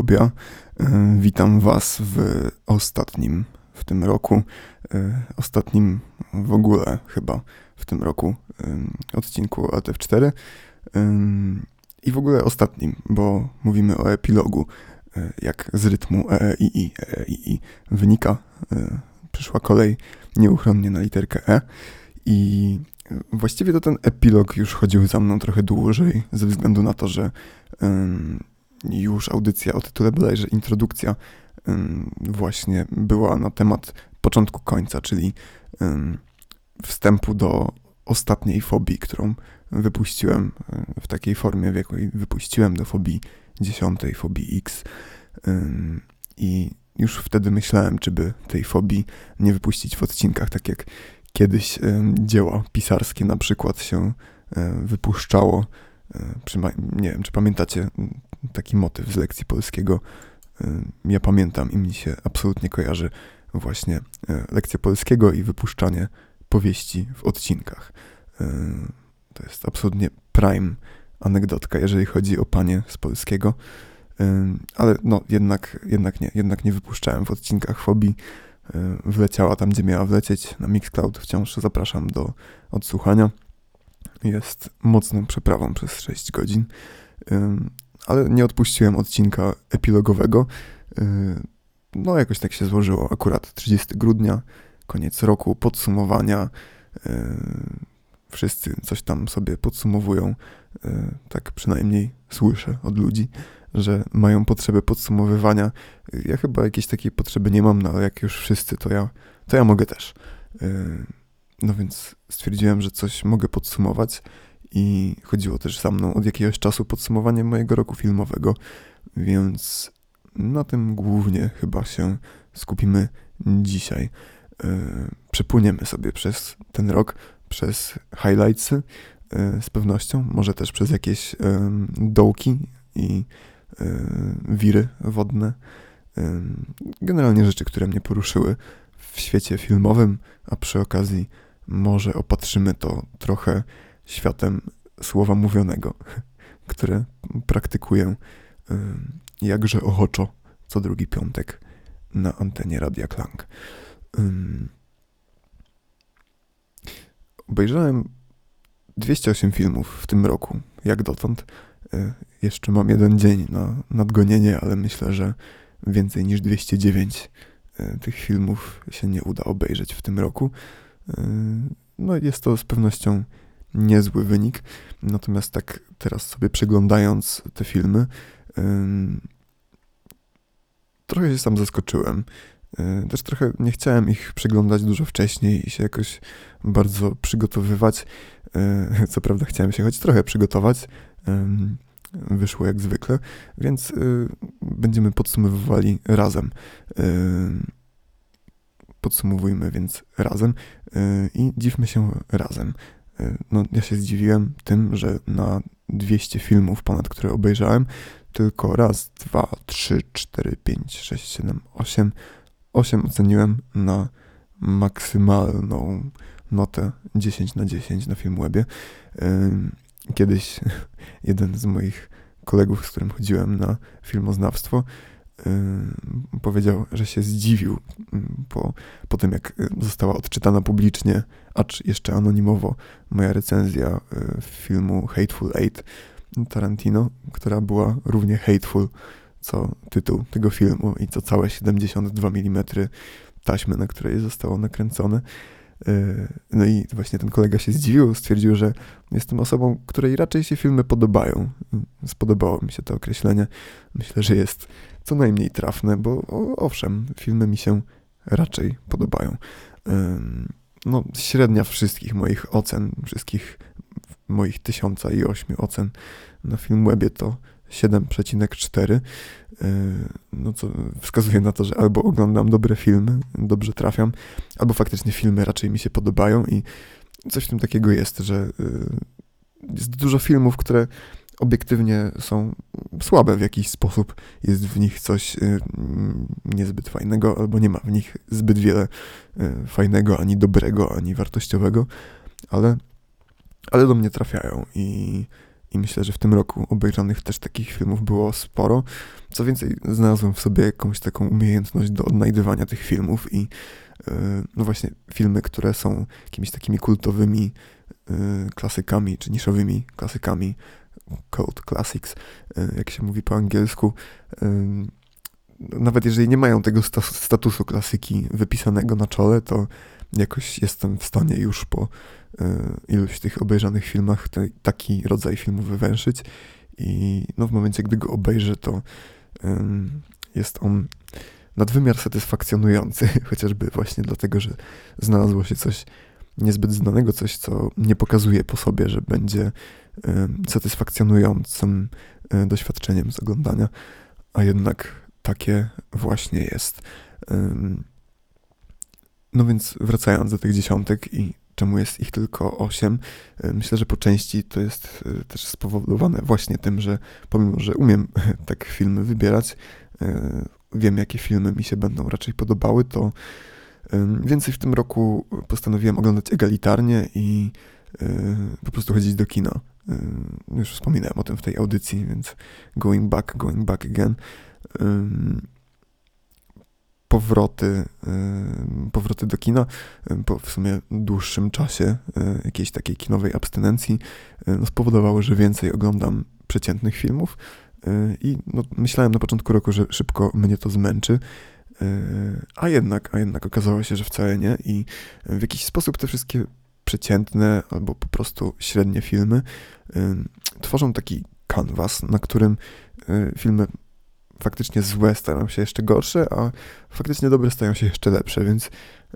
E, Witam Was w ostatnim w tym roku, e, ostatnim w ogóle chyba w tym roku e, odcinku Alt F4 i w ogóle ostatnim, bo mówimy o epilogu, jak z rytmu EEII, EEII wynika. Przyszła kolej nieuchronnie na literkę E. I właściwie to ten epilog już chodził za mną trochę dłużej, ze względu na to, że już audycja o tytule bodajże introdukcja właśnie była na temat początku końca, czyli wstępu do ostatniej fobii, którą wypuściłem y, w takiej formie, w jakiej wypuściłem do fobii dziesiątej, fobii X. I już wtedy myślałem, czy by tej fobii nie wypuścić w odcinkach, tak jak kiedyś dzieła pisarskie na przykład się e, wypuszczało. E, nie wiem, czy pamiętacie taki motyw z lekcji polskiego. E, ja pamiętam i mi się absolutnie kojarzy właśnie e, lekcja polskiego i wypuszczanie powieści w odcinkach. To jest absolutnie prime anegdotka, jeżeli chodzi o panie z polskiego. Ale no, jednak, jednak nie, jednak nie wypuszczałem w odcinkach fobii wleciała tam, gdzie miała wlecieć, na Mixcloud. Wciąż zapraszam do odsłuchania. Jest mocną przeprawą przez 6 godzin, ale nie odpuściłem odcinka epilogowego. Y, No, jakoś tak się złożyło. Akurat 30 grudnia, koniec roku, podsumowania. Y, Wszyscy coś tam sobie podsumowują. Y, Tak przynajmniej słyszę od ludzi, że mają potrzebę podsumowywania. Ja chyba jakiejś takiej potrzeby nie mam, no ale jak już wszyscy, to ja, to ja mogę też. No więc stwierdziłem, że coś mogę podsumować i chodziło też za mną od jakiegoś czasu podsumowanie mojego roku filmowego, więc na tym głównie chyba się skupimy dzisiaj. Yy, Przepłyniemy sobie przez ten rok, przez highlightsy yy, z pewnością, może też przez jakieś dołki i yy, wiry wodne. Generalnie rzeczy, które mnie poruszyły w świecie filmowym, a przy okazji może opatrzymy to trochę światem słowa mówionego, które praktykuję ym, jakże ochoczo co drugi piątek na antenie Radia Klang. Obejrzałem 208 filmów w tym roku, jak dotąd. Y, Jeszcze mam jeden dzień na nadgonienie, ale myślę, że więcej niż 209 y, tych filmów się nie uda obejrzeć w tym roku. Y, No jest to z pewnością niezły wynik, natomiast tak teraz sobie przeglądając te filmy, ym, trochę się sam zaskoczyłem. Y, Też trochę nie chciałem ich przeglądać dużo wcześniej i się jakoś bardzo przygotowywać. Co prawda chciałem się choć trochę przygotować. Wyszło jak zwykle, więc będziemy podsumowywali razem. Y, Podsumowujmy więc razem y, i dziwmy się razem. Y, No, ja się zdziwiłem tym, że na 200 filmów ponad, które obejrzałem, tylko raz, dwa, trzy, cztery, pięć, sześć, siedem, osiem, osiem oceniłem na maksymalną notę 10 na 10 na Filmwebie. Ym, Kiedyś jeden z moich kolegów, z którym chodziłem na filmoznawstwo, powiedział, że się zdziwił po, po tym, jak została odczytana publicznie, acz jeszcze anonimowo, moja recenzja filmu Hateful Eight Tarantino, która była równie hateful co tytuł tego filmu i co całe 72 mm taśmy, na której zostało nakręcone. E, no i właśnie ten kolega się zdziwił, stwierdził, że jestem osobą, której raczej się filmy podobają. Spodobało mi się to określenie. Myślę, że jest co najmniej trafne, bo owszem, filmy mi się raczej podobają. No, średnia wszystkich moich ocen, wszystkich moich tysiąca i ośmiu ocen na Filmwebie to 7,4, e, no co wskazuje na to, że albo oglądam dobre filmy, dobrze trafiam, albo faktycznie filmy raczej mi się podobają i coś w tym takiego jest, że e, jest dużo filmów, które obiektywnie są słabe w jakiś sposób, jest w nich coś e, niezbyt fajnego, albo nie ma w nich zbyt wiele fajnego, ani dobrego, ani wartościowego, ale, ale do mnie trafiają i i myślę, że w tym roku obejrzanych też takich filmów było sporo. Co więcej, znalazłem w sobie jakąś taką umiejętność do odnajdywania tych filmów i yy, no właśnie filmy, które są jakimiś takimi kultowymi yy, klasykami, czy niszowymi klasykami, cult classics, yy, jak się mówi po angielsku. Nawet jeżeli nie mają tego statusu klasyki wypisanego na czole, to jakoś jestem w stanie już po E, iluś tych obejrzanych filmach te, taki rodzaj filmu wywęszyć i no, w momencie, gdy go obejrzę, to jest on nadwymiar satysfakcjonujący, chociażby właśnie dlatego, że znalazło się coś niezbyt znanego, coś, co nie pokazuje po sobie, że będzie satysfakcjonującym um, doświadczeniem z oglądania, a jednak takie właśnie jest. No więc wracając do tych dziesiątek i czemu jest ich tylko 8. E, myślę, że po części to jest e, też spowodowane właśnie tym, że pomimo, że umiem tak filmy wybierać, e, wiem jakie filmy mi się będą raczej podobały, to więcej w tym roku postanowiłem oglądać egalitarnie i po prostu chodzić do kina. Już wspominałem o tym w tej audycji, więc going back, going back again powroty, y, powroty do kina y, po w sumie dłuższym czasie y, jakiejś takiej kinowej abstynencji no, spowodowały, że więcej oglądam przeciętnych filmów i no, myślałem na początku roku, że szybko mnie to zmęczy, a jednak, a jednak okazało się, że wcale nie i w jakiś sposób te wszystkie przeciętne albo po prostu średnie filmy tworzą taki kanwas, na którym filmy faktycznie złe stają się jeszcze gorsze, a faktycznie dobre stają się jeszcze lepsze, więc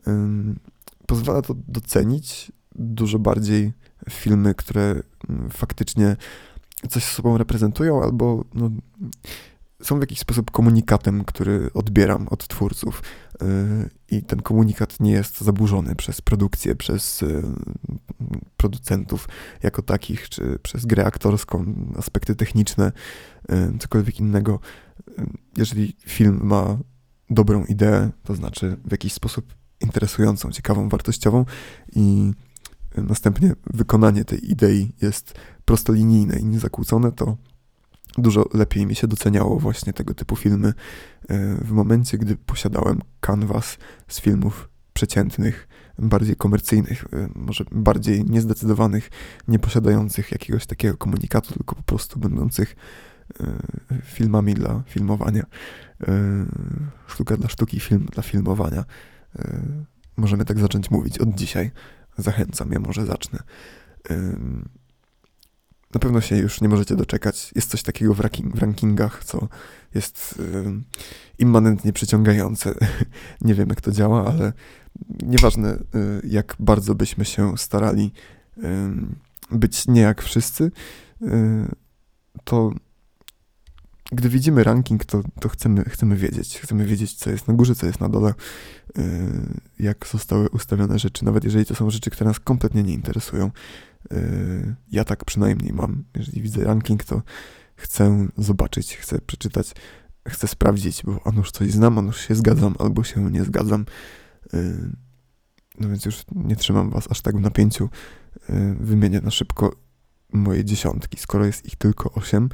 ym, pozwala to docenić dużo bardziej filmy, które faktycznie coś z sobą reprezentują, albo no, są w jakiś sposób komunikatem, który odbieram od twórców. Yy, I ten komunikat nie jest zaburzony przez produkcję, przez yy, producentów jako takich, czy przez grę aktorską, aspekty techniczne, yy, cokolwiek innego jeżeli film ma dobrą ideę, to znaczy w jakiś sposób interesującą, ciekawą, wartościową i następnie wykonanie tej idei jest prostolinijne i niezakłócone, to dużo lepiej mi się doceniało właśnie tego typu filmy e, w momencie, gdy posiadałem kanwas z filmów przeciętnych, bardziej komercyjnych, e, może bardziej niezdecydowanych, nie posiadających jakiegoś takiego komunikatu, tylko po prostu będących filmami dla filmowania. E, sztuka dla sztuki, film dla filmowania. E, możemy tak zacząć mówić od dzisiaj. Zachęcam, ja może zacznę. Na pewno się już nie możecie doczekać. Jest coś takiego w, ranking, w rankingach, co jest immanentnie przyciągające. nie wiem, jak to działa, ale nieważne, jak bardzo byśmy się starali być nie jak wszyscy, to gdy widzimy ranking, to, to chcemy, chcemy wiedzieć. Chcemy wiedzieć, co jest na górze, co jest na dole, yy, jak zostały ustawione rzeczy, nawet jeżeli to są rzeczy, które nas kompletnie nie interesują. Yy, ja tak przynajmniej mam. Jeżeli widzę ranking, to chcę zobaczyć, chcę przeczytać, chcę sprawdzić, bo a nuż coś znam, a nuż się zgadzam, albo się nie zgadzam. Yy, no więc już nie trzymam was aż tak w napięciu. Wymienię na szybko moje dziesiątki, skoro jest ich tylko osiem.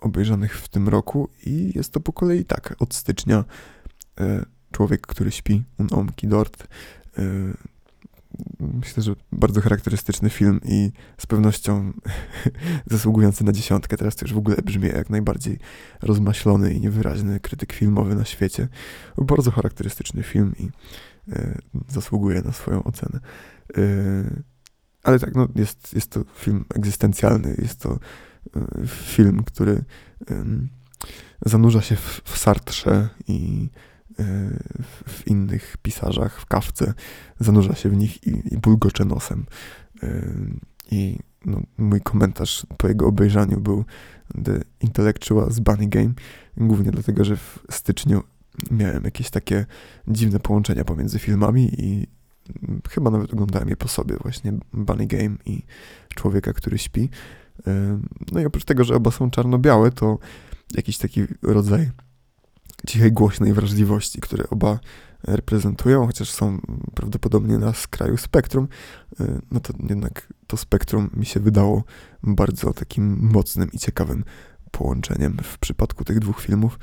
Obejrzanych w tym roku i jest to po kolei tak, od stycznia e, Człowiek, który śpi, Un qui dort. E, myślę, że bardzo charakterystyczny film i z pewnością zasługujący na dziesiątkę. Teraz to już w ogóle brzmi jak najbardziej rozmaślony i niewyraźny krytyk filmowy na świecie. Bardzo charakterystyczny film i e, zasługuje na swoją ocenę. E, ale tak, no, jest, jest to film egzystencjalny, jest to film, który zanurza się w, w Sartrze i e, w innych pisarzach, w kawce, zanurza się w nich i, i bulgocze nosem. I no, mój komentarz po jego obejrzaniu był The Intellectuals Bunny Game, głównie dlatego, że w styczniu miałem jakieś takie dziwne połączenia pomiędzy filmami i chyba nawet oglądałem je po sobie, właśnie Bunny Game i Człowieka, który śpi. No i oprócz tego, że oba są czarno-białe, to jakiś taki rodzaj cichej, głośnej wrażliwości, które oba reprezentują, chociaż są prawdopodobnie na skraju spektrum, no to jednak to spektrum mi się wydało bardzo takim mocnym i ciekawym połączeniem w przypadku tych dwóch filmów.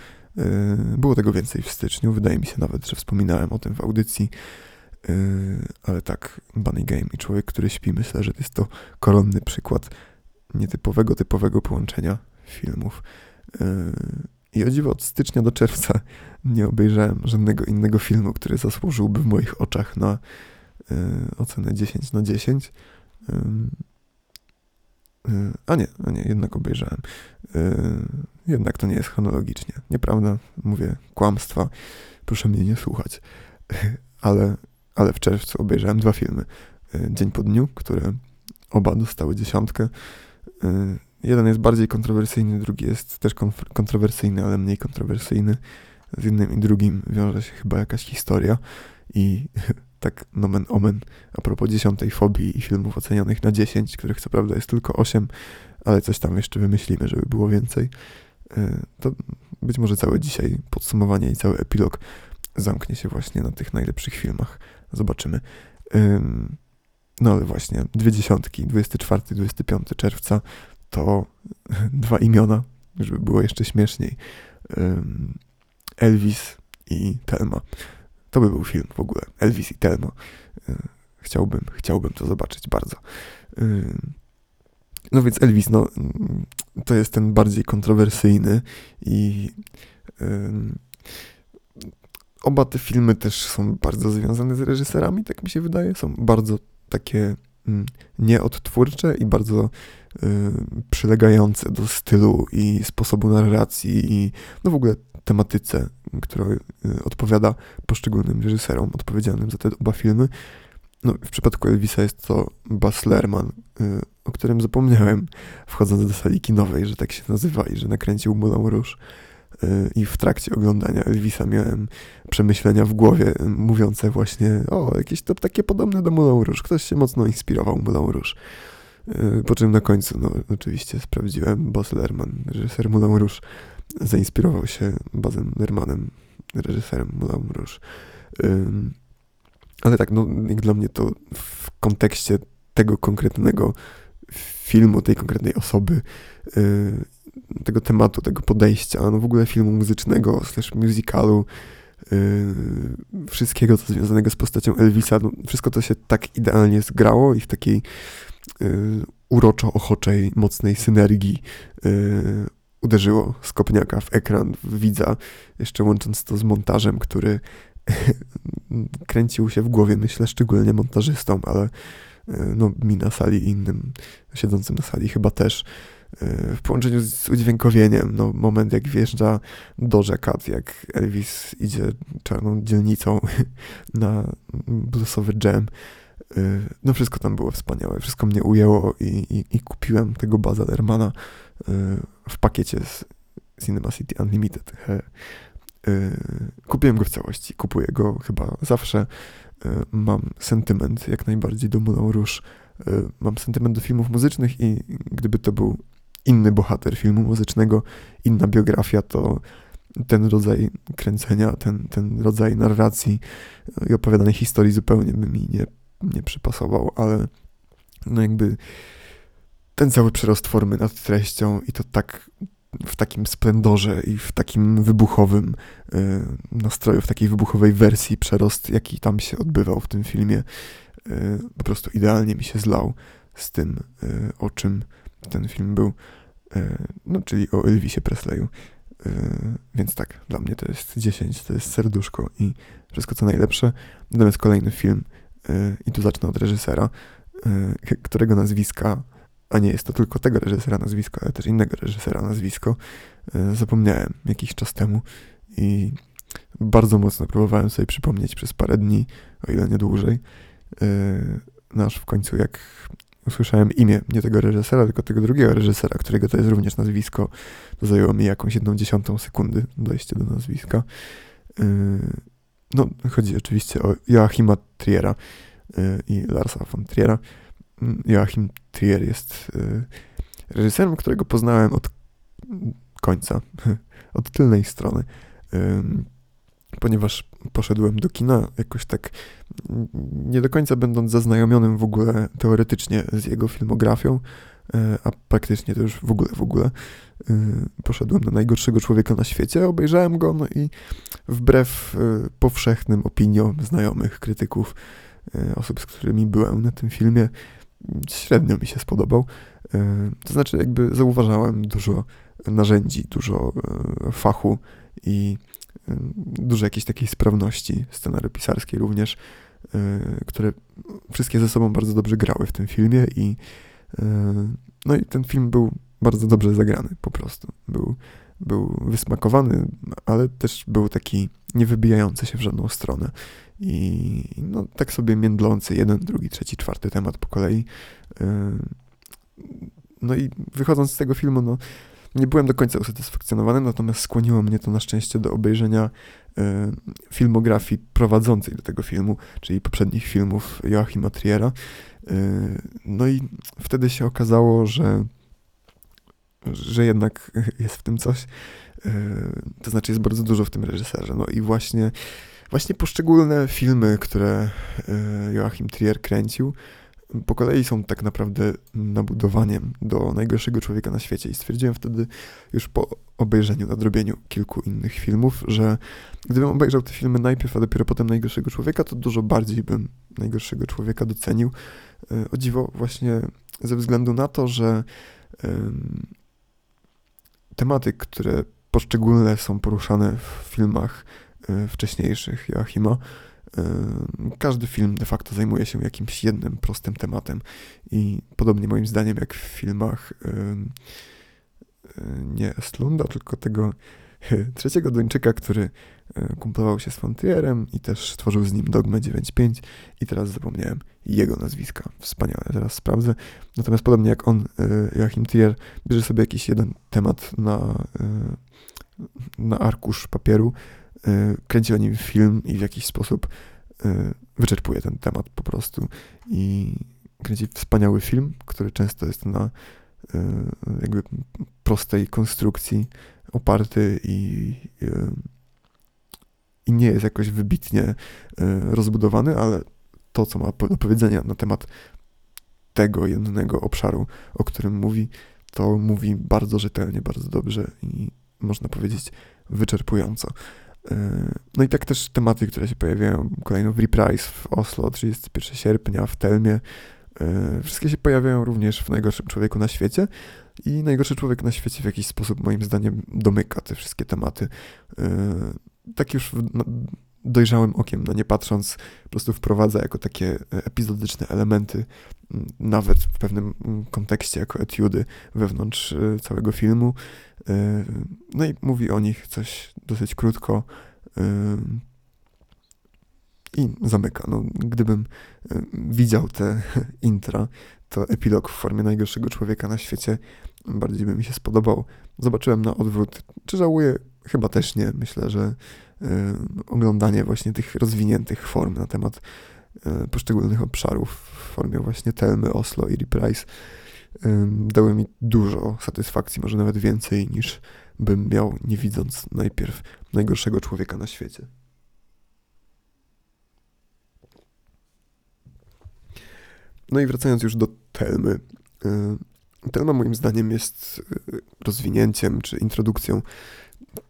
Było tego więcej w styczniu, wydaje mi się nawet, że wspominałem o tym w audycji, ale tak, Bunny Game i Człowiek, który śpi, myślę, że jest to koronny przykład nietypowego, typowego połączenia filmów. Yy, I o dziwo od stycznia do czerwca nie obejrzałem żadnego innego filmu, który zasłużyłby w moich oczach na yy, ocenę 10 na 10. Yy, a nie, a nie, jednak obejrzałem. Jednak to nie jest chronologicznie. Nieprawda, mówię kłamstwa. Proszę mnie nie słuchać. Ale, ale w czerwcu obejrzałem dwa filmy. Dzień po dniu, które oba dostały dziesiątkę. Y, jeden jest bardziej kontrowersyjny, drugi jest też kontrowersyjny, ale mniej kontrowersyjny. Z jednym i drugim wiąże się chyba jakaś historia i tak nomen omen a propos dziesiątej fobii i filmów ocenionych na 10, których co prawda jest tylko 8, ale coś tam jeszcze wymyślimy, żeby było więcej. Y, to być może całe dzisiaj podsumowanie i cały epilog zamknie się właśnie na tych najlepszych filmach. Zobaczymy. No właśnie, dwie dziesiątki, 24-25 czerwca to dwa imiona, żeby było jeszcze śmieszniej. Elvis i Telma. To by był film w ogóle. Elvis i Telma. E, chciałbym, chciałbym to zobaczyć bardzo. No więc Elvis, no, to jest ten bardziej kontrowersyjny i oba te filmy też są bardzo związane z reżyserami, tak mi się wydaje. Są bardzo takie mm, nieodtwórcze i bardzo y, przylegające do stylu i sposobu narracji i no w ogóle tematyce, która y, odpowiada poszczególnym reżyserom odpowiedzialnym za te oba filmy. No, w przypadku Elvisa jest to Bas Lerman, y, o którym zapomniałem wchodząc do sali kinowej, że tak się nazywa i że nakręcił Moulin Rouge i w trakcie oglądania Elvisa miałem przemyślenia w głowie mówiące właśnie, o, jakieś to takie podobne do Moulin Rouge. Ktoś się mocno inspirował Moulin Rouge. Y, po czym na końcu, no oczywiście sprawdziłem, Bas Lerman, reżyser Moulin Rouge, zainspirował się Bazem Lermanem, reżyserem Moulin Rouge. Ale tak, no jak dla mnie to w kontekście tego konkretnego filmu, tej konkretnej osoby y, tego tematu, tego podejścia, no w ogóle filmu muzycznego, slash musicalu, yy, wszystkiego, co związanego z postacią Elvisa, no, wszystko to się tak idealnie zgrało i w takiej yy, uroczo-ochoczej, mocnej synergii yy, uderzyło skopniaka w ekran, w widza, jeszcze łącząc to z montażem, który kręcił się w głowie, myślę, szczególnie montażystom, ale yy, no, mi na sali i innym siedzącym na sali chyba też w połączeniu z udźwiękowieniem, no moment jak wjeżdża do Kat, jak Elvis idzie czarną dzielnicą na bluesowy jam, y, no wszystko tam było wspaniałe, wszystko mnie ujęło i, i, i kupiłem tego Baza Lermana y, w pakiecie z Cinema City Unlimited. Kupiłem go w całości, kupuję go chyba zawsze. Mam sentyment jak najbardziej do Moulin Rouge. Mam sentyment do filmów muzycznych i gdyby to był inny bohater filmu muzycznego, inna biografia, to ten rodzaj kręcenia, ten, ten rodzaj narracji i opowiadanej historii zupełnie by mi nie, nie przypasował, ale no jakby ten cały przerost formy nad treścią i to tak w takim splendorze i w takim wybuchowym y, nastroju, w takiej wybuchowej wersji przerost, jaki tam się odbywał w tym filmie, y, po prostu idealnie mi się zlał z tym, y, o czym ten film był, no czyli o Elvisie Presleyu. Więc tak, dla mnie to jest 10, to jest serduszko i wszystko co najlepsze. Natomiast kolejny film, i tu zacznę od reżysera, którego nazwiska a nie jest to tylko tego reżysera nazwisko, ale też innego reżysera nazwisko, e, zapomniałem jakiś czas temu i bardzo mocno próbowałem sobie przypomnieć przez parę dni, o ile nie dłużej. Nasz no w końcu, jak usłyszałem imię nie tego reżysera, tylko tego drugiego reżysera, którego to jest również nazwisko, to zajęło mi jakąś jedną dziesiątą sekundy dojście do nazwiska. E, no, chodzi oczywiście o Joachima Triera e, i Larsa von Triera. Joachim Trier jest reżyserem, którego poznałem od końca, od tylnej strony, ponieważ poszedłem do kina jakoś tak nie do końca będąc zaznajomionym w ogóle teoretycznie z jego filmografią, y, a praktycznie to już w ogóle, w ogóle y, poszedłem na najgorszego człowieka na świecie, obejrzałem go no i wbrew powszechnym opiniom znajomych, krytyków, osób, z którymi byłem na tym filmie, średnio mi się spodobał. E, to znaczy, jakby zauważałem dużo narzędzi, dużo e, fachu i e, dużo jakiejś takiej sprawności scenariopisarskiej również, które wszystkie ze sobą bardzo dobrze grały w tym filmie i no i ten film był bardzo dobrze zagrany po prostu. Był, był wysmakowany, ale też był taki niewybijający się w żadną stronę. I no, tak sobie międlący jeden, drugi, trzeci, czwarty temat po kolei. Yy, no i wychodząc z tego filmu, no, nie byłem do końca usatysfakcjonowany, natomiast skłoniło mnie to na szczęście do obejrzenia yy, filmografii prowadzącej do tego filmu, czyli poprzednich filmów Joachima Triera. Yy, no i wtedy się okazało, że, że jednak jest w tym coś. To znaczy jest bardzo dużo w tym reżyserze. No i właśnie Właśnie poszczególne filmy, które Joachim Trier kręcił, po kolei są tak naprawdę nabudowaniem do najgorszego człowieka na świecie. I stwierdziłem wtedy, już po obejrzeniu, nadrobieniu kilku innych filmów, że gdybym obejrzał te filmy najpierw, a dopiero potem najgorszego człowieka, to dużo bardziej bym najgorszego człowieka docenił. E, o dziwo, właśnie ze względu na to, że um, tematy, które poszczególne są poruszane w filmach E, wcześniejszych Joachima, każdy film de facto zajmuje się jakimś jednym prostym tematem i podobnie moim zdaniem jak w filmach e, nie Estlunda, tylko tego trzeciego Duńczyka, który kumplował się z Fontierem i też stworzył z nim Dogmę 9.5 i teraz zapomniałem jego nazwiska. Wspaniale, teraz sprawdzę. Natomiast podobnie jak on, Joachim Trier bierze sobie jakiś jeden temat na, na arkusz papieru, kręci o nim film i w jakiś sposób y, wyczerpuje ten temat po prostu. I kręci wspaniały film, który często jest na y, jakby prostej konstrukcji oparty i, i nie jest jakoś wybitnie rozbudowany, ale to, co ma do powiedzenia na temat tego jednego obszaru, o którym mówi, to mówi bardzo rzetelnie, bardzo dobrze i można powiedzieć wyczerpująco. No i tak też tematy, które się pojawiają. Kolejno w Reprise w Oslo 31 sierpnia, w Telmie, e, wszystkie się pojawiają również w Najgorszym Człowieku na świecie. I Najgorszy Człowiek na świecie w jakiś sposób moim zdaniem domyka te wszystkie tematy. E, tak już dojrzałym okiem, no nie patrząc, po prostu wprowadza jako takie epizodyczne elementy, nawet w pewnym kontekście, jako etiudy wewnątrz e, całego filmu. No i mówi o nich coś dosyć krótko i zamyka. No, gdybym widział te intra, to epilog w formie najgorszego człowieka na świecie bardziej by mi się spodobał. Zobaczyłem na odwrót. Czy żałuję? Chyba też nie. Myślę, że oglądanie właśnie tych rozwiniętych form na temat poszczególnych obszarów w formie właśnie Telmy, Oslo i Reprise dały mi dużo satysfakcji, może nawet więcej niż bym miał, nie widząc najpierw najgorszego człowieka na świecie. No i wracając już do Telmy, Telma moim zdaniem jest y, rozwinięciem czy introdukcją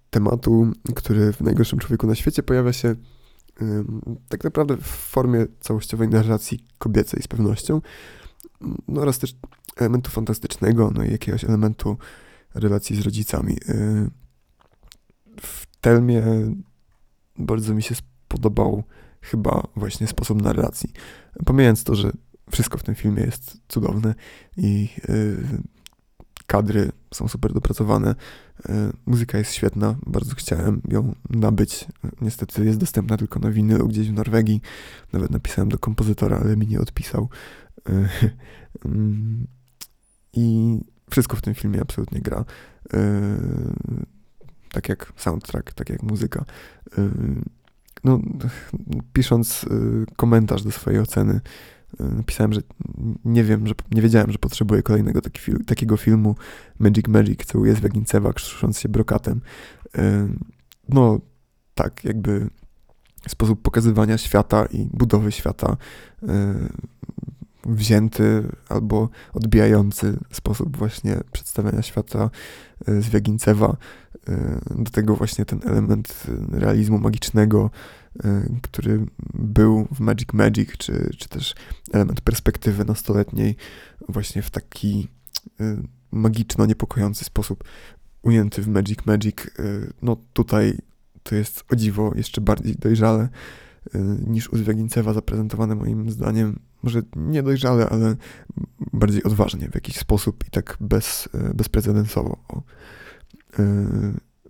tematu, który w najgorszym człowieku na świecie pojawia się tak naprawdę w formie całościowej narracji kobiecej z pewnością, no oraz też elementu fantastycznego, no i jakiegoś elementu relacji z rodzicami. Y, w Telmie bardzo mi się spodobał chyba właśnie sposób narracji. Pomijając to, że wszystko w tym filmie jest cudowne i y, kadry są super dopracowane. Y, muzyka jest świetna, bardzo chciałem ją nabyć. Niestety jest dostępna tylko na winylu gdzieś w Norwegii. Nawet napisałem do kompozytora, ale mi nie odpisał. Mm, I wszystko w tym filmie absolutnie gra. Tak jak soundtrack, tak jak muzyka. No, pisząc komentarz do swojej oceny, napisałem, że nie wiem, że nie wiedziałem, że potrzebuję kolejnego taki fil takiego filmu Magic Magic, co jest Wagincewa, krzysząc się brokatem. No, tak, jakby sposób pokazywania świata i budowy świata wzięty albo odbijający sposób właśnie przedstawiania świata z Wiagincewa. Do tego właśnie ten element realizmu magicznego, który był w Magic Magic, czy, czy też element perspektywy nastoletniej właśnie w taki magiczno niepokojący sposób ujęty w Magic Magic. No tutaj to jest o dziwo jeszcze bardziej dojrzale niż u Zwiagincewa zaprezentowane moim zdaniem może niedojrzale, ale bardziej odważnie w jakiś sposób i tak bez, bezprecedensowo.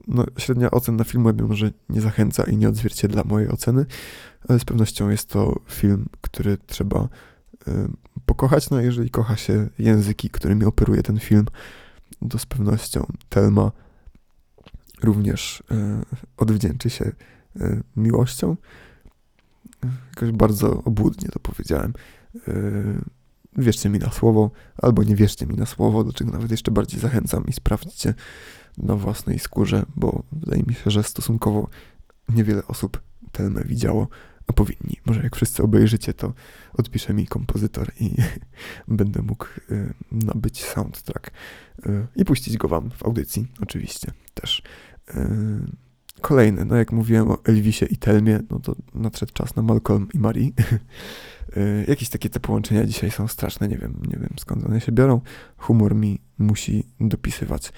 E, no, średnia ocen na Filmwebie może nie zachęca i nie odzwierciedla mojej oceny, ale z pewnością jest to film, który trzeba e, pokochać. No, jeżeli kocha się języki, którymi operuje ten film, to z pewnością Telma również odwdzięczy się miłością. Jakoś bardzo obłudnie to powiedziałem. Yy, wierzcie mi na słowo, albo nie wierzcie mi na słowo, do czego nawet jeszcze bardziej zachęcam i sprawdźcie na własnej skórze, bo wydaje mi się, że stosunkowo niewiele osób Telmę widziało, a powinni. Może jak wszyscy obejrzycie, to odpisze mi kompozytor i będę mógł y, nabyć soundtrack y, i puścić go wam w audycji, oczywiście też. Y, kolejny, no jak mówiłem o Elvisie i Telmie, no to nadszedł czas na Malcolm i Marie. Jakieś takie te połączenia dzisiaj są straszne, nie wiem, nie wiem skąd one się biorą. Humor mi musi dopisywać.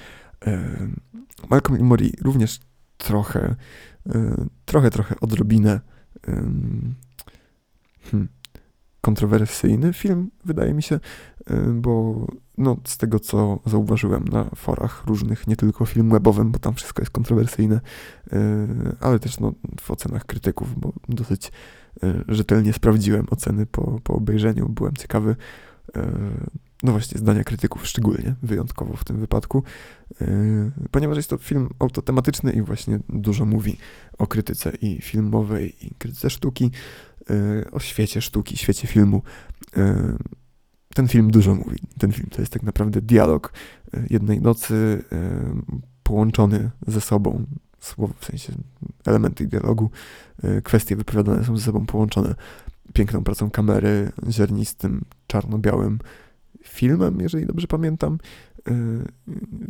Malcolm i Mori również trochę, y, trochę, trochę odrobinę hmm, kontrowersyjny film, wydaje mi się, bo no, z tego, co zauważyłem na forach różnych, nie tylko film webowym, bo tam wszystko jest kontrowersyjne, ale też no, w ocenach krytyków, bo dosyć E, rzetelnie sprawdziłem oceny po, po obejrzeniu. Byłem ciekawy, e, no właśnie, zdania krytyków, szczególnie, wyjątkowo w tym wypadku, e, ponieważ jest to film autotematyczny i właśnie dużo mówi o krytyce i filmowej, i krytyce sztuki, o świecie sztuki, świecie filmu. Ten film dużo mówi. Ten film to jest tak naprawdę dialog jednej nocy połączony ze sobą słowo, w sensie elementy dialogu, kwestie wypowiadane są ze sobą połączone piękną pracą kamery, ziarnistym, czarno-białym filmem, jeżeli dobrze pamiętam. Y,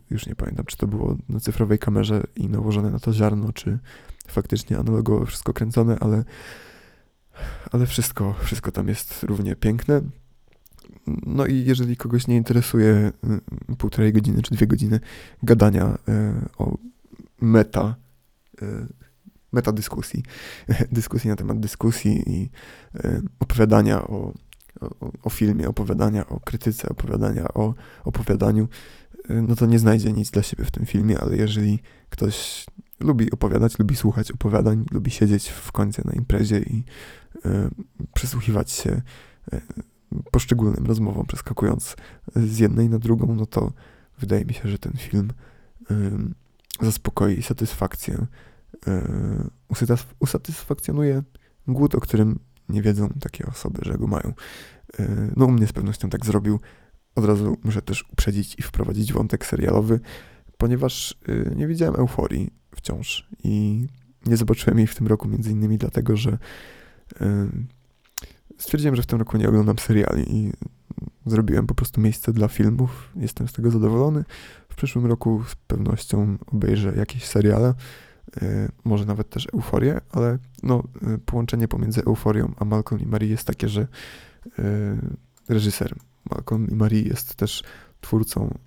już nie pamiętam, czy to było na cyfrowej kamerze i nałożone na to ziarno, czy faktycznie analogowo wszystko kręcone, ale, ale wszystko, wszystko tam jest równie piękne. No i jeżeli kogoś nie interesuje y, półtorej godziny czy dwie godziny gadania o meta, dyskusji, dyskusji na temat dyskusji i opowiadania o, o, o filmie, opowiadania o krytyce, opowiadania o opowiadaniu, e, no to nie znajdzie nic dla siebie w tym filmie, ale jeżeli ktoś lubi opowiadać, lubi słuchać opowiadań, lubi siedzieć w końcu na imprezie i y, przysłuchiwać się y, poszczególnym rozmowom, przeskakując z jednej na drugą, no to wydaje mi się, że ten film y, zaspokoi satysfakcję, yy, usatysfakcjonuje głód, o którym nie wiedzą takie osoby, że go mają. Yy, no u mnie z pewnością tak zrobił. Od razu muszę też uprzedzić i wprowadzić wątek serialowy, ponieważ yy, nie widziałem euforii wciąż i nie zobaczyłem jej w tym roku między innymi dlatego, że yy, stwierdziłem, że w tym roku nie oglądam seriali i zrobiłem po prostu miejsce dla filmów. Jestem z tego zadowolony. W przyszłym roku z pewnością obejrzę jakieś seriale, może nawet też Euforię, ale no, y, połączenie pomiędzy Euforią a Malcolm i Marie jest takie, że reżyser Malcolm i Marie jest też twórcą,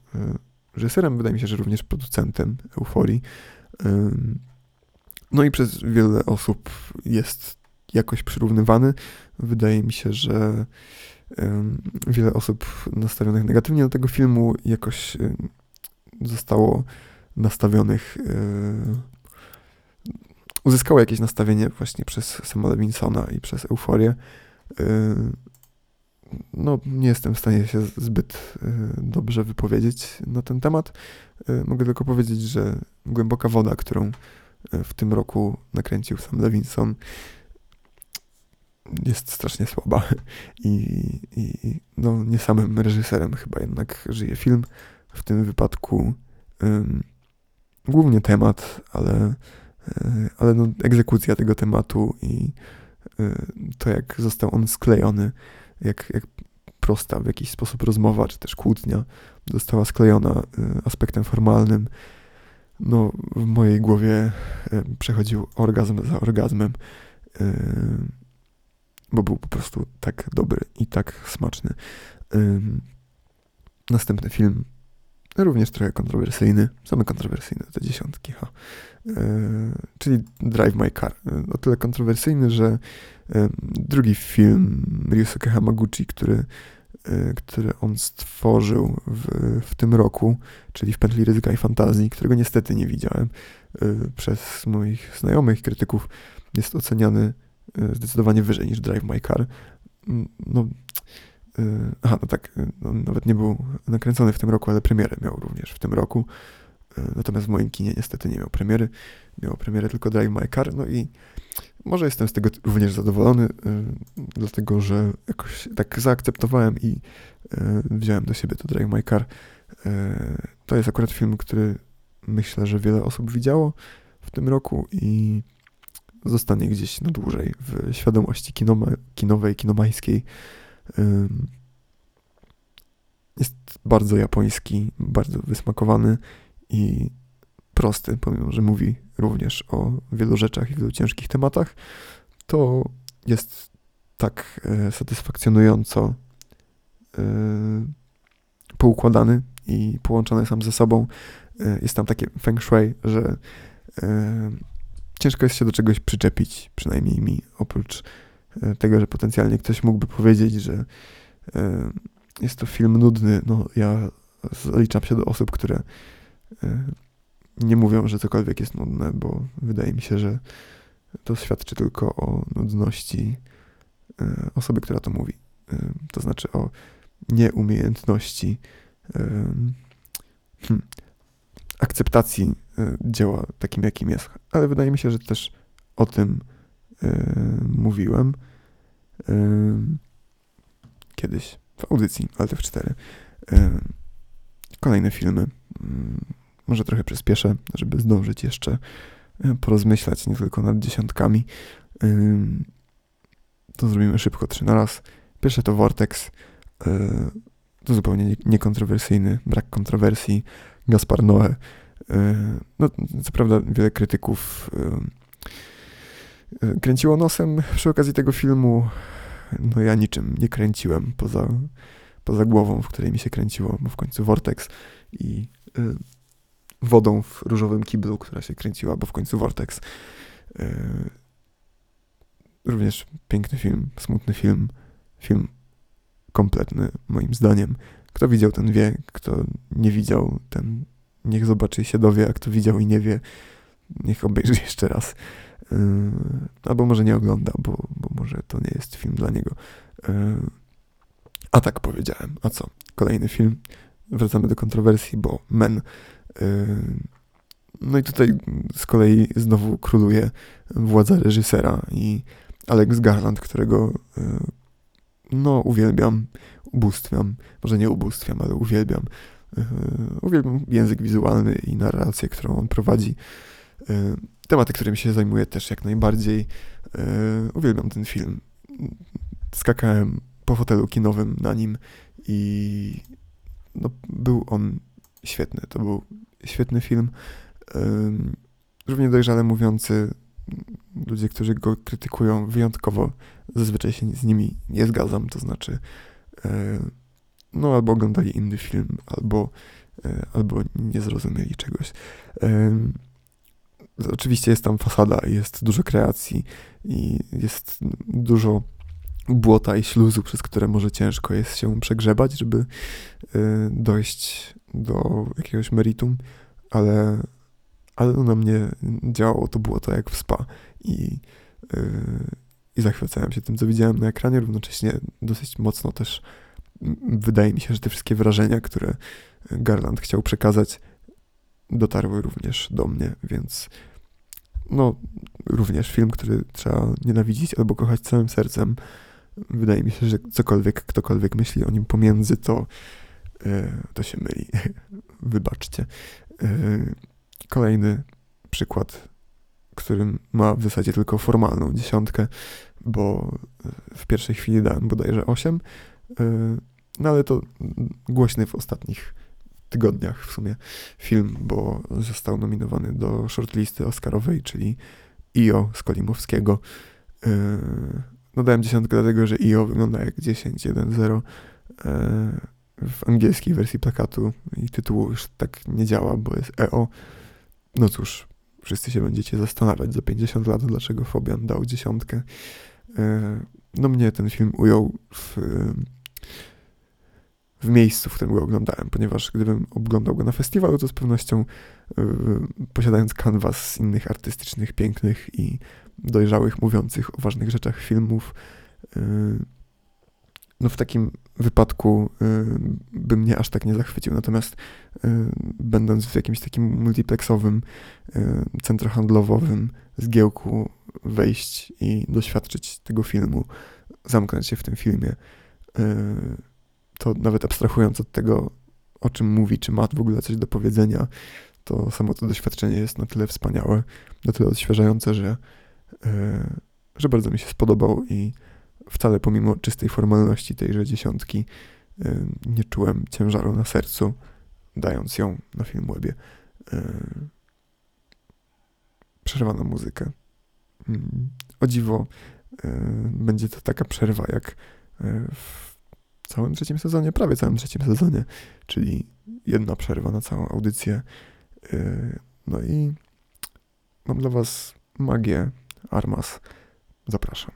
reżyserem, wydaje mi się, że również producentem Euforii. No i przez wiele osób jest jakoś przyrównywany. Wydaje mi się, że wiele osób nastawionych negatywnie do tego filmu jakoś zostało nastawionych, uzyskało jakieś nastawienie właśnie przez Sama Levinsona i przez Euforię. No, nie jestem w stanie się zbyt dobrze wypowiedzieć na ten temat. Mogę tylko powiedzieć, że głęboka woda, którą w tym roku nakręcił Sam Levinson, jest strasznie słaba i, i no, nie samym reżyserem chyba jednak żyje film. W tym wypadku głównie temat, ale, y, ale no, egzekucja tego tematu i y, to, jak został on sklejony, jak, jak prosta w jakiś sposób rozmowa, czy też kłótnia została sklejona y, aspektem formalnym, no w mojej głowie przechodził orgazm za orgazmem bo był po prostu tak dobry i tak smaczny. Następny film, również trochę kontrowersyjny, same kontrowersyjne te dziesiątki, ha. E, czyli Drive My Car. O tyle kontrowersyjny, że drugi film Ryusuke Hamaguchi, który, e, który on stworzył w, w tym roku, czyli w pętli ryzyka i fantazji, którego niestety nie widziałem e, przez moich znajomych krytyków, jest oceniany E, zdecydowanie wyżej niż Drive My Car. No, e, aha, no tak, e, no, nawet nie był nakręcony w tym roku, ale premierę miał również w tym roku. Natomiast w moim kinie niestety nie miał premiery. Miał premierę tylko Drive My Car, no i może jestem z tego również zadowolony, dlatego że jakoś tak zaakceptowałem i wziąłem do siebie to Drive My Car. To jest akurat film, który myślę, że wiele osób widziało w tym roku i zostanie gdzieś na dłużej w świadomości kinowej, kinomajskiej. Jest bardzo japoński, bardzo wysmakowany i prosty, pomimo że mówi również o wielu rzeczach i wielu ciężkich tematach, to jest tak e, satysfakcjonująco e, poukładany i połączony sam ze sobą. E, jest tam takie feng shui, że ciężko jest się do czegoś przyczepić, przynajmniej mi, oprócz tego, że potencjalnie ktoś mógłby powiedzieć, że e, jest to film nudny. No, ja zaliczam się do osób, które e, nie mówią, że cokolwiek jest nudne, bo wydaje mi się, że to świadczy tylko o nudności osoby, która to mówi. To znaczy o nieumiejętności hmm, akceptacji dzieła takim, jakim jest. Ale wydaje mi się, że też o tym mówiłem y, kiedyś w audycji Altew 4. kolejne filmy. może trochę przyspieszę, żeby zdążyć jeszcze porozmyślać nie tylko nad dziesiątkami. to zrobimy szybko, trzy na raz. Pierwsze to Vortex. to zupełnie niekontrowersyjny, brak kontrowersji. Gaspar Noé E, no, co prawda wiele krytyków kręciło nosem przy okazji tego filmu. No ja niczym nie kręciłem poza, poza głową, w której mi się kręciło, bo w końcu Vortex i wodą w różowym kiblu, która się kręciła, bo w końcu Vortex. Również piękny film, smutny film, film kompletny moim zdaniem. Kto widział, ten wie, kto nie widział, ten Niech zobaczy i się dowie, jak to widział i nie wie. Niech obejrzy jeszcze raz. Yy, albo może nie ogląda, bo, bo może to nie jest film dla niego. Yy, a tak powiedziałem. A co? Kolejny film. Wracamy do kontrowersji, bo Men. Yy, no i tutaj z kolei znowu króluje władza reżysera i Alex Garland, którego no uwielbiam, ubóstwiam, może nie ubóstwiam, ale uwielbiam. Uwielbiam język wizualny i narrację, którą on prowadzi. Yy, tematy, którymi się zajmuję też jak najbardziej. Yy, uwielbiam ten film. Skakałem po fotelu kinowym na nim i no, był on świetny. To był świetny film. Ym, równie dojrzale mówiący ludzie, którzy go krytykują wyjątkowo, zazwyczaj się z nimi nie zgadzam, to znaczy no albo oglądali inny film, albo, albo nie zrozumieli czegoś. Oczywiście jest tam fasada, jest dużo kreacji i jest dużo błota i śluzu, przez które może ciężko jest się przegrzebać, żeby y, dojść do jakiegoś meritum, ale, ale na mnie działało to błoto jak w spa i, y, i zachwycałem się tym, co widziałem na ekranie, równocześnie dosyć mocno też wydaje mi się, że te wszystkie wrażenia, które Garland chciał przekazać, dotarły również do mnie, więc no, również film, który trzeba nienawidzić albo kochać całym sercem, wydaje mi się, że cokolwiek, ktokolwiek myśli o nim pomiędzy, to, e, to się myli. Wybaczcie. E, kolejny przykład, którym ma w zasadzie tylko formalną dziesiątkę, bo w pierwszej chwili dałem bodajże 8, e, no ale to głośny w ostatnich tygodniach w sumie film, bo został nominowany do shortlisty Oscarowej, czyli IO z Kolimowskiego. No dałem dziesiątkę dlatego, że IO wygląda jak 10, 1, 0. W angielskiej wersji plakatu i tytułu już tak nie działa, bo jest EO. No cóż, wszyscy się będziecie zastanawiać za 50 lat, dlaczego Fobian dał dziesiątkę. E, no mnie ten film ujął w, w miejscu, w którym go oglądałem, ponieważ gdybym oglądał go na festiwalu, to z pewnością e, posiadając kanwas z innych artystycznych, pięknych i dojrzałych, mówiących o ważnych rzeczach filmów. Y, no w takim wypadku y, by mnie aż tak nie zachwycił. Natomiast y, będąc w jakimś takim multiplexowym, centrohandlowym zgiełku wejść i doświadczyć tego filmu, zamknąć się w tym filmie, to nawet abstrahując od tego, o czym mówi, czy ma w ogóle coś do powiedzenia, to samo to doświadczenie jest na tyle wspaniałe, na tyle odświeżające, że E, że bardzo mi się spodobał i wcale pomimo czystej formalności tejże dziesiątki e, nie czułem ciężaru na sercu, dając ją na Filmwebie. E, przerwano muzykę. Mm, o dziwo, będzie to taka przerwa jak w całym trzecim sezonie, prawie całym trzecim sezonie, czyli jedna przerwa na całą audycję. No i mam dla Was magię Armas. Zapraszam.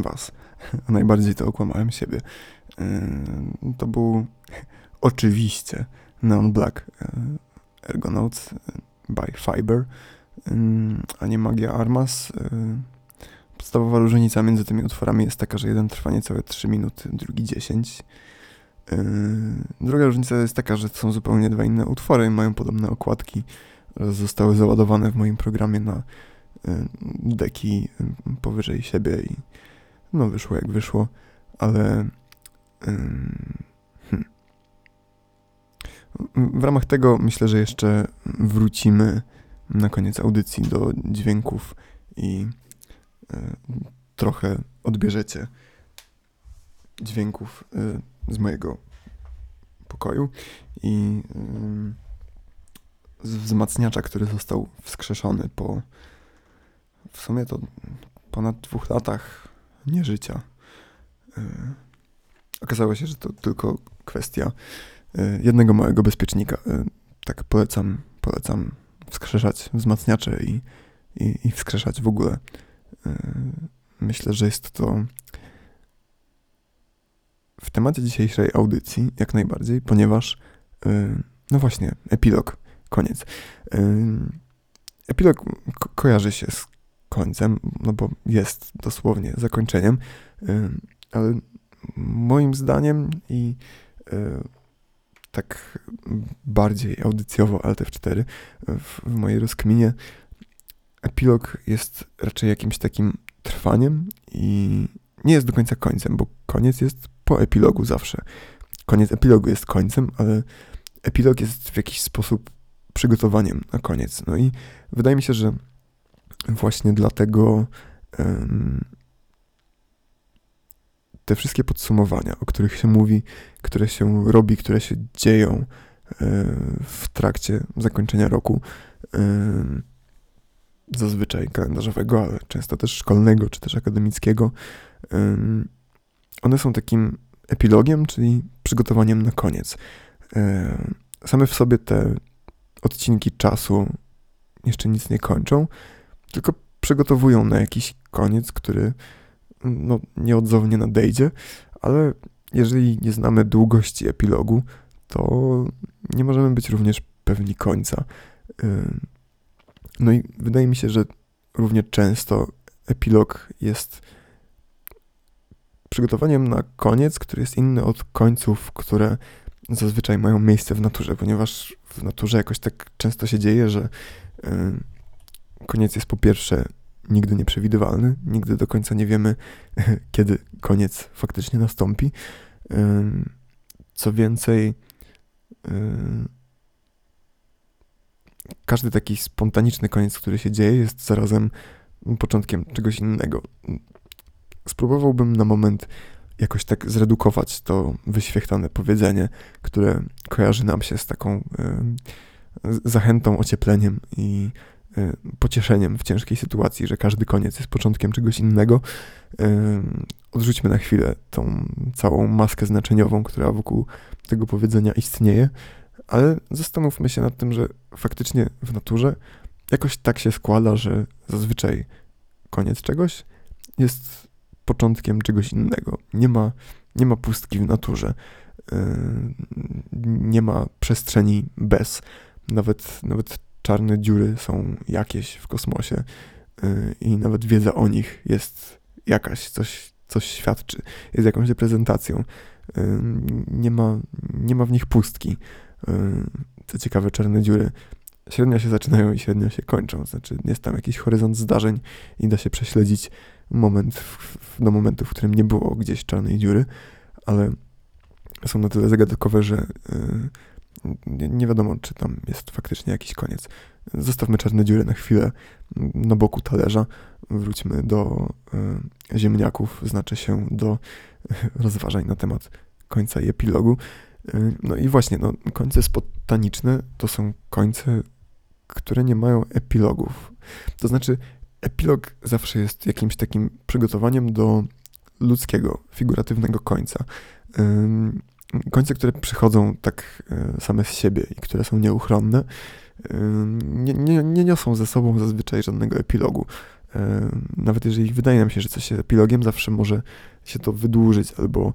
Okłamałem was, najbardziej to okłamałem siebie. Yy, to był oczywiście Neon Black yy, Ergonauts by Fiber, yy, a nie Magia Armas. Podstawowa różnica między tymi utworami jest taka, że jeden trwa niecałe 3 minuty, drugi 10. Druga różnica jest taka, że to są zupełnie dwa inne utwory, mają podobne okładki, zostały załadowane w moim programie na deki powyżej siebie i no wyszło jak wyszło, ale hmm. w ramach tego myślę, że jeszcze wrócimy na koniec audycji do dźwięków i e, trochę odbierzecie dźwięków e, z mojego pokoju i z wzmacniacza, który został wskrzeszony po w sumie to ponad dwóch latach nieżycia. E, okazało się, że to tylko kwestia e, jednego małego bezpiecznika. E, tak polecam, polecam wskrzeszać wzmacniacze i, i, i wskrzeszać w ogóle. Myślę, że jest to w temacie dzisiejszej audycji jak najbardziej, ponieważ no właśnie, epilog, koniec. Epilog ko kojarzy się z końcem, no bo jest dosłownie zakończeniem, ale moim zdaniem i e, tak bardziej audycjowo LTF4 w, w mojej rozkminie epilog jest raczej jakimś takim trwaniem i nie jest do końca końcem, bo koniec jest po epilogu zawsze. Koniec epilogu jest końcem, ale epilog jest w jakiś sposób przygotowaniem na koniec. No i wydaje mi się, że właśnie dlatego te wszystkie podsumowania, o których się mówi, które się robi, które się dzieją um, w trakcie zakończenia roku, zazwyczaj kalendarzowego, ale często też szkolnego, czy też akademickiego, one są takim epilogiem, czyli przygotowaniem na koniec. Same w sobie te odcinki czasu jeszcze nic nie kończą, tylko przygotowują na jakiś koniec, który no, nieodzownie nadejdzie, ale jeżeli nie znamy długości epilogu, to nie możemy być również pewni końca. No i wydaje mi się, że równie często epilog jest przygotowaniem na koniec, który jest inny od końców, które zazwyczaj mają miejsce w naturze, ponieważ w naturze jakoś tak często się dzieje, że koniec jest po pierwsze nigdy nieprzewidywalny, nigdy do końca nie wiemy, kiedy koniec faktycznie nastąpi. Co więcej, każdy taki spontaniczny koniec, który się dzieje, jest zarazem początkiem czegoś innego. Spróbowałbym na moment jakoś tak zredukować to wyświechtane powiedzenie, które kojarzy nam się z taką zachętą, ociepleniem i Y, pocieszeniem w ciężkiej sytuacji, że każdy koniec jest początkiem czegoś innego. Y, odrzućmy na chwilę tą całą maskę znaczeniową, która wokół tego powiedzenia istnieje, ale zastanówmy się nad tym, że faktycznie w naturze jakoś tak się składa, że zazwyczaj koniec czegoś jest początkiem czegoś innego. Nie ma, nie ma pustki w naturze. Y, nie ma przestrzeni bez. Nawet, nawet czarne dziury są jakieś w kosmosie yy, i nawet wiedza o nich jest jakaś, coś, coś świadczy, jest jakąś reprezentacją. Yy, nie, ma, nie ma w nich pustki. Yy, co ciekawe, czarne dziury średnio się zaczynają i średnio się kończą. Znaczy, jest tam jakiś horyzont zdarzeń i da się prześledzić moment w, do momentu, w którym nie było gdzieś czarnej dziury, ale są na tyle zagadkowe, że nie, wiadomo, czy tam jest faktycznie jakiś koniec. Zostawmy czarne dziury na chwilę na boku talerza. Wróćmy do y, ziemniaków, znaczy się do y, rozważań na temat końca i epilogu. Y, no i właśnie, no, końce spontaniczne to są końce, które nie mają epilogów. To znaczy, epilog zawsze jest jakimś takim przygotowaniem do ludzkiego, figuratywnego końca końce, które przychodzą tak e, same z siebie i które są nieuchronne, e, nie, nie, nie niosą ze sobą zazwyczaj żadnego epilogu. nawet jeżeli wydaje nam się, że coś jest epilogiem, zawsze może się to wydłużyć albo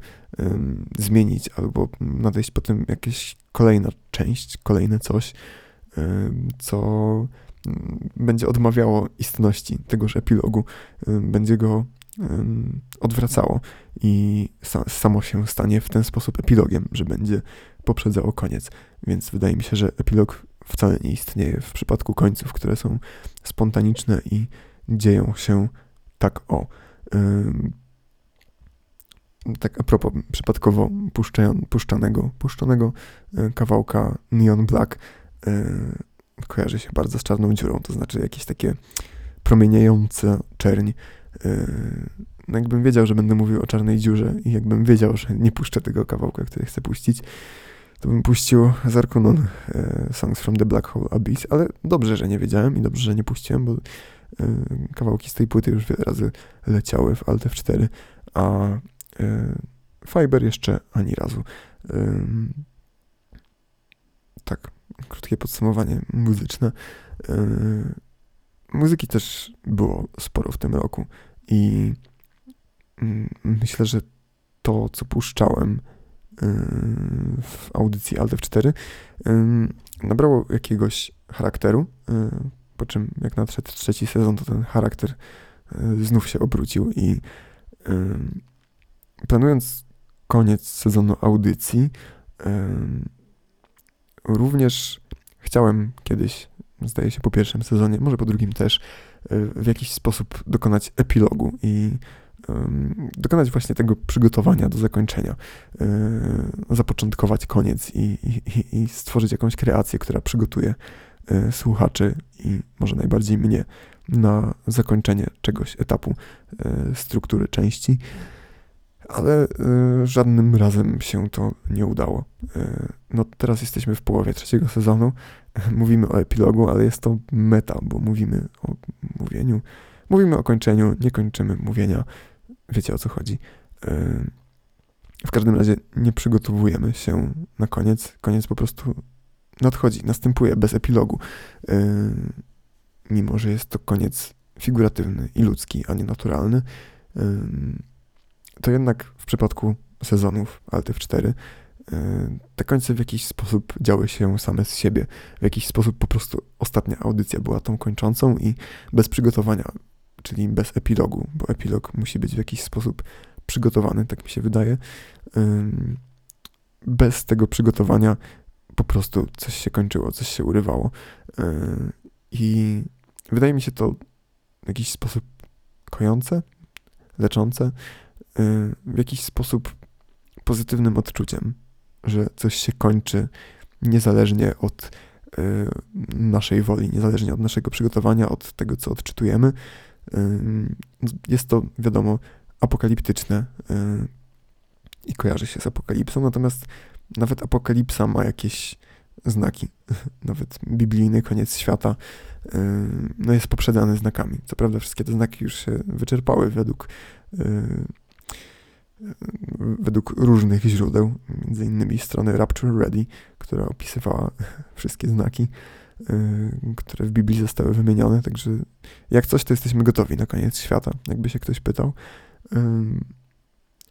zmienić, albo nadejść potem jakaś kolejna część, kolejne coś, co mm, będzie odmawiało istności tegoż epilogu, będzie go odwracało i samo się stanie w ten sposób epilogiem, że będzie poprzedzało koniec. Więc wydaje mi się, że epilog wcale nie istnieje w przypadku końców, które są spontaniczne i dzieją się tak o. tak a propos przypadkowo puszczanego, puszczanego e, kawałka Neon Black e, kojarzy się bardzo z czarną dziurą, to znaczy jakieś takie promieniejące czerń. E, no jakbym wiedział, że będę mówił o czarnej dziurze i jakbym wiedział, że nie puszczę tego kawałka, który chcę puścić, to bym puścił Zarkonon e, Songs from the Black Hole Abyss, ale dobrze, że nie wiedziałem i dobrze, że nie puściłem, bo e, kawałki z tej płyty już wiele razy leciały w Alt F4, a Fiber jeszcze ani razu. Tak, krótkie podsumowanie muzyczne. Muzyki też było sporo w tym roku i mm, myślę, że to, co puszczałem, w audycji Alt 4 nabrało jakiegoś charakteru, y, po czym jak nadszedł trzeci sezon, to ten charakter y, znów się obrócił i planując koniec sezonu audycji, również chciałem kiedyś, zdaje się po pierwszym sezonie, może po drugim też, y, w jakiś sposób dokonać epilogu i dokonać właśnie tego przygotowania do zakończenia, zapoczątkować koniec i, i, i stworzyć jakąś kreację, która przygotuje e, słuchaczy i może najbardziej mnie na zakończenie czegoś etapu struktury części, ale e, żadnym razem się to nie udało. No teraz jesteśmy w połowie trzeciego sezonu, mówimy o epilogu, ale jest to meta, bo mówimy o mówieniu, mówimy o kończeniu, nie kończymy mówienia, Wiecie o co chodzi. W każdym razie nie przygotowujemy się na koniec. Koniec po prostu nadchodzi, następuje bez epilogu. Mimo, że jest to koniec figuratywny i ludzki, a nie naturalny, to jednak w przypadku sezonów Altyf 4 te końce w jakiś sposób działy się same z siebie. W jakiś sposób po prostu ostatnia audycja była tą kończącą i bez przygotowania czyli bez epilogu, bo epilog musi być w jakiś sposób przygotowany, tak mi się wydaje. Bez tego przygotowania po prostu coś się kończyło, coś się urywało. I wydaje mi się to w jakiś sposób kojące, leczące, w jakiś sposób pozytywnym odczuciem, że coś się kończy niezależnie od naszej woli, niezależnie od naszego przygotowania, od tego, co odczytujemy, jest to, wiadomo, apokaliptyczne i kojarzy się z apokalipsą, natomiast nawet apokalipsa ma jakieś znaki. Nawet biblijny koniec świata no jest poprzedzany znakami. Co prawda wszystkie te znaki już się wyczerpały według według różnych źródeł, między innymi strony Rapture Ready, która opisywała wszystkie znaki. Y, które w Biblii zostały wymienione, także jak coś, to jesteśmy gotowi na koniec świata, jakby się ktoś pytał.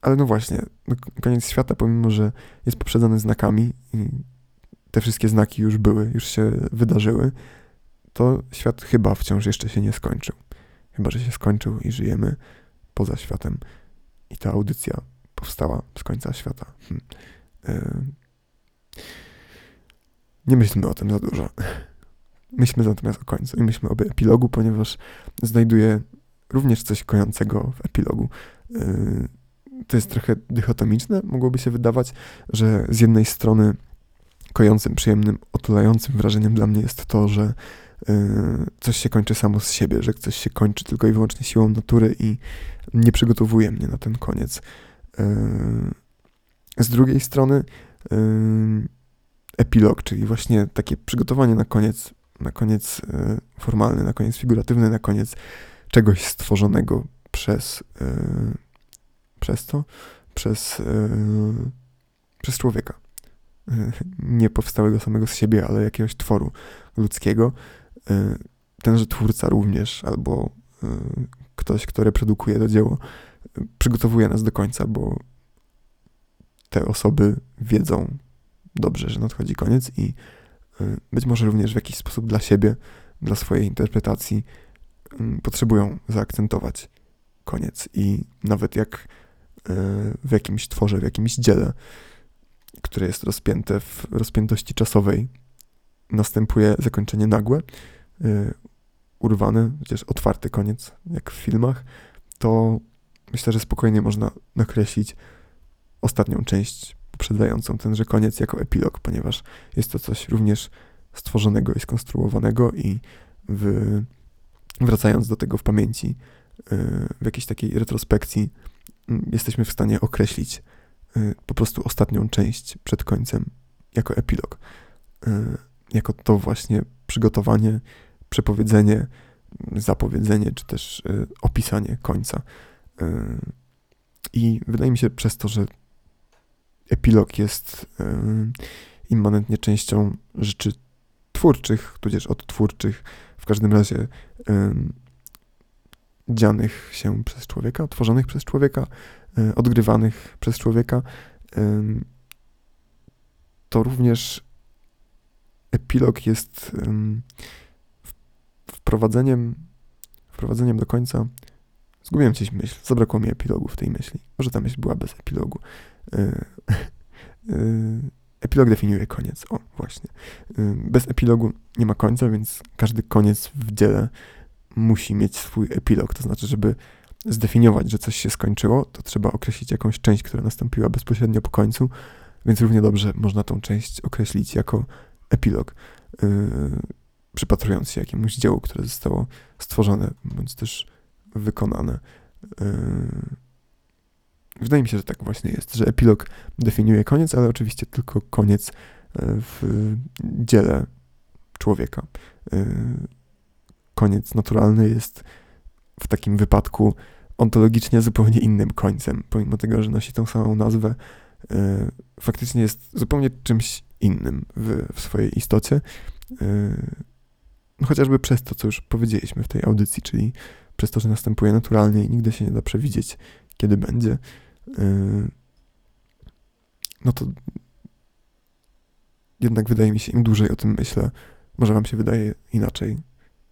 Ale no właśnie, no, koniec świata, pomimo że jest poprzedzony znakami i te wszystkie znaki już były, już się wydarzyły, to świat chyba wciąż jeszcze się nie skończył. Chyba, że się skończył i żyjemy poza światem. I ta audycja powstała z końca świata. Hm. Nie myślmy o tym za dużo. Myślmy natomiast o końcu i myślmy o epilogu, ponieważ znajduję również coś kojącego w epilogu. Yy, to jest trochę dychotomiczne, mogłoby się wydawać, że z jednej strony kojącym, przyjemnym, otulającym wrażeniem dla mnie jest to, że yy, coś się kończy samo z siebie, że coś się kończy tylko i wyłącznie siłą natury i nie przygotowuje mnie na ten koniec. Yy, z drugiej strony epilog, czyli właśnie takie przygotowanie na koniec na koniec formalny, na koniec figuratywny, na koniec czegoś stworzonego przez, przez to, przez, przez człowieka. Nie powstałego samego z siebie, ale jakiegoś tworu ludzkiego. Tenże twórca również, albo y, ktoś, kto reprodukuje to dzieło, y, przygotowuje nas do końca, bo te osoby wiedzą dobrze, że nadchodzi koniec i y, być może również w jakiś sposób dla siebie, dla swojej interpretacji potrzebują zaakcentować koniec. I nawet jak w jakimś tworze, w jakimś dziele, które jest rozpięte w rozpiętości czasowej, następuje zakończenie nagłe, urwany, chociaż otwarty koniec, jak w filmach, to myślę, że spokojnie można nakreślić ostatnią część poprzedzającą tenże koniec jako epilog, ponieważ jest to coś również stworzonego i skonstruowanego i w, wracając do tego w pamięci, y, w jakiejś takiej retrospekcji, mm, jesteśmy w stanie określić y, po prostu ostatnią część przed końcem jako epilog. Y, jako to właśnie przygotowanie przepowiedzenie, zapowiedzenie, czy też y, opisanie końca. Y, I wydaje mi się przez to, że epilog jest y, immanentnie częścią rzeczy twórczych, tudzież odtwórczych, w każdym razie dzianych się przez człowieka, tworzonych przez człowieka, odgrywanych przez człowieka, to również epilog jest wprowadzeniem, wprowadzeniem do końca. Zgubiłem gdzieś myśl, zabrakło mi epilogu w tej myśli. Może ta myśl była bez epilogu. E, e, epilog definiuje koniec. O, właśnie. E, bez epilogu nie ma końca, więc każdy koniec w dziele musi mieć swój epilog. To znaczy, żeby zdefiniować, że coś się skończyło, to trzeba określić jakąś część, która nastąpiła bezpośrednio po końcu, więc równie dobrze można tą część określić jako epilog przypatrując się jakiemuś dziełu, które zostało stworzone, bądź też wykonane. Yy, wydaje mi się, że tak właśnie jest, że epilog definiuje koniec, ale oczywiście tylko koniec yy, w dziele człowieka. Yy, koniec naturalny jest w takim wypadku ontologicznie zupełnie innym końcem, pomimo tego, że nosi tą samą nazwę, faktycznie jest zupełnie czymś innym w, w swojej istocie. No chociażby przez to, co już powiedzieliśmy w tej audycji, czyli przez to, że następuje naturalnie i nigdy się nie da przewidzieć, kiedy będzie. Yy, no to jednak wydaje mi się, im dłużej o tym myślę, może wam się wydaje inaczej,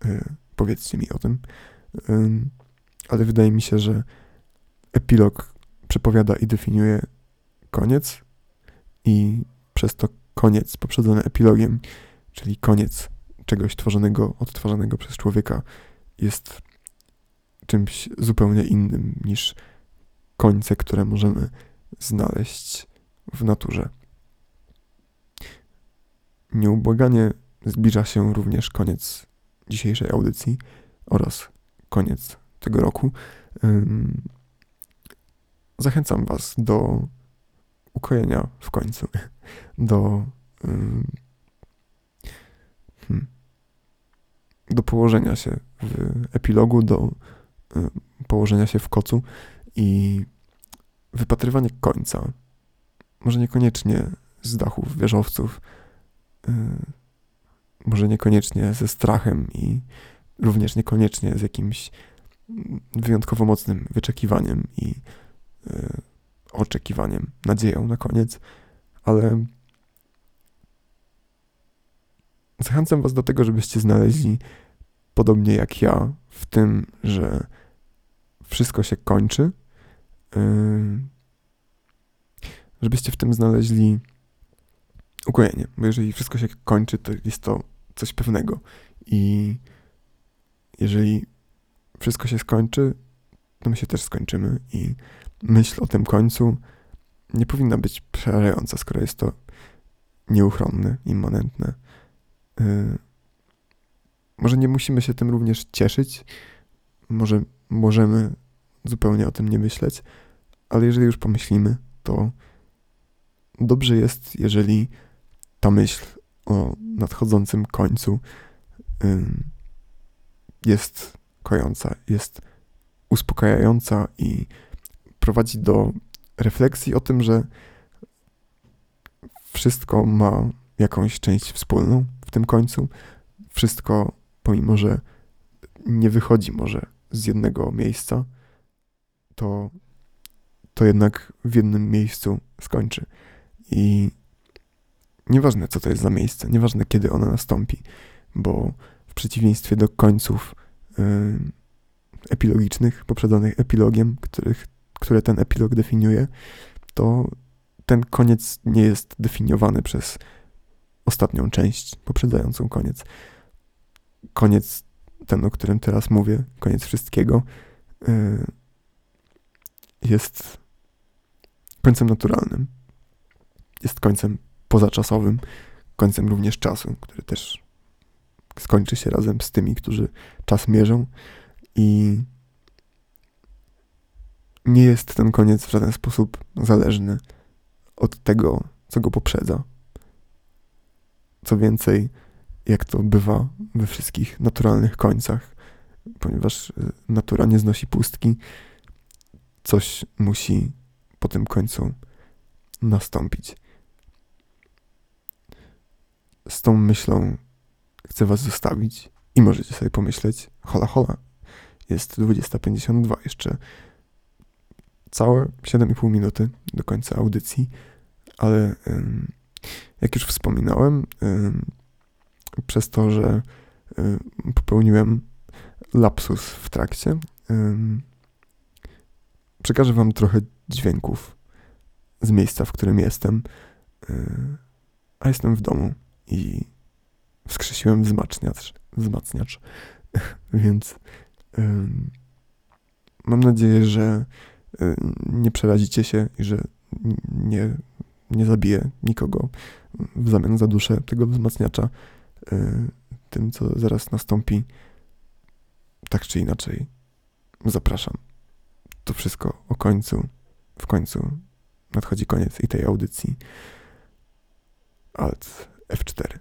yy, powiedzcie mi o tym, ale wydaje mi się, że epilog przepowiada i definiuje koniec i przez to koniec poprzedzony epilogiem, czyli koniec czegoś tworzonego, odtwarzanego przez człowieka jest czymś zupełnie innym niż końce, które możemy znaleźć w naturze. Nieubłaganie zbliża się również koniec dzisiejszej audycji oraz koniec tego roku. Zachęcam Was do ukojenia w końcu, do hmm, do położenia się w epilogu, do położenia się w kocu i wypatrywanie końca. Może niekoniecznie z dachów wieżowców, y, może niekoniecznie ze strachem i również niekoniecznie z jakimś wyjątkowo mocnym wyczekiwaniem i y, oczekiwaniem, nadzieją na koniec, ale Zachęcam Was do tego, żebyście znaleźli, podobnie jak ja, w tym, że wszystko się kończy, yy, żebyście w tym znaleźli ukojenie. Bo jeżeli wszystko się kończy, to jest to coś pewnego. I jeżeli wszystko się skończy, to my się też skończymy. I myśl o tym końcu nie powinna być przerażająca, skoro jest to nieuchronne, immanentne. Y, może nie musimy się tym również cieszyć, może możemy zupełnie o tym nie myśleć, ale jeżeli już pomyślimy, to dobrze jest, jeżeli ta myśl o nadchodzącym końcu jest kojąca, jest uspokajająca i prowadzi do refleksji o tym, że wszystko ma jakąś część wspólną, tym końcu. Wszystko, pomimo że nie wychodzi może z jednego miejsca, to, to jednak w jednym miejscu skończy. I nieważne, co to jest za miejsce, nieważne, kiedy ono nastąpi, bo w przeciwieństwie do końców yy, epilogicznych, poprzedzonych epilogiem, których, które ten epilog definiuje, to ten koniec nie jest definiowany przez ostatnią część, poprzedzającą koniec. Koniec, ten, o którym teraz mówię, koniec wszystkiego, yy, jest końcem naturalnym. Jest końcem pozaczasowym, końcem również czasu, który też skończy się razem z tymi, którzy czas mierzą i nie jest ten koniec w żaden sposób zależny od tego, co go poprzedza. Co więcej, jak to bywa we wszystkich naturalnych końcach, ponieważ y, natura nie znosi pustki, coś musi po tym końcu nastąpić. Z tą myślą chcę Was zostawić i możecie sobie pomyśleć: hola, hola, jest 20.52, jeszcze całe 7,5 minuty do końca audycji, ale jak już wspominałem, przez to, że popełniłem lapsus w trakcie, przekażę Wam trochę dźwięków z miejsca, w którym jestem, a jestem w domu i wskrzesiłem wzmacniacz, wzmacniacz. więc mam nadzieję, że nie przerazicie się i że nie, nie zabiję nikogo w zamian za duszę tego wzmacniacza tym, co zaraz nastąpi. Tak czy inaczej, zapraszam. To wszystko o końcu. W końcu nadchodzi koniec i tej audycji. Alt F4.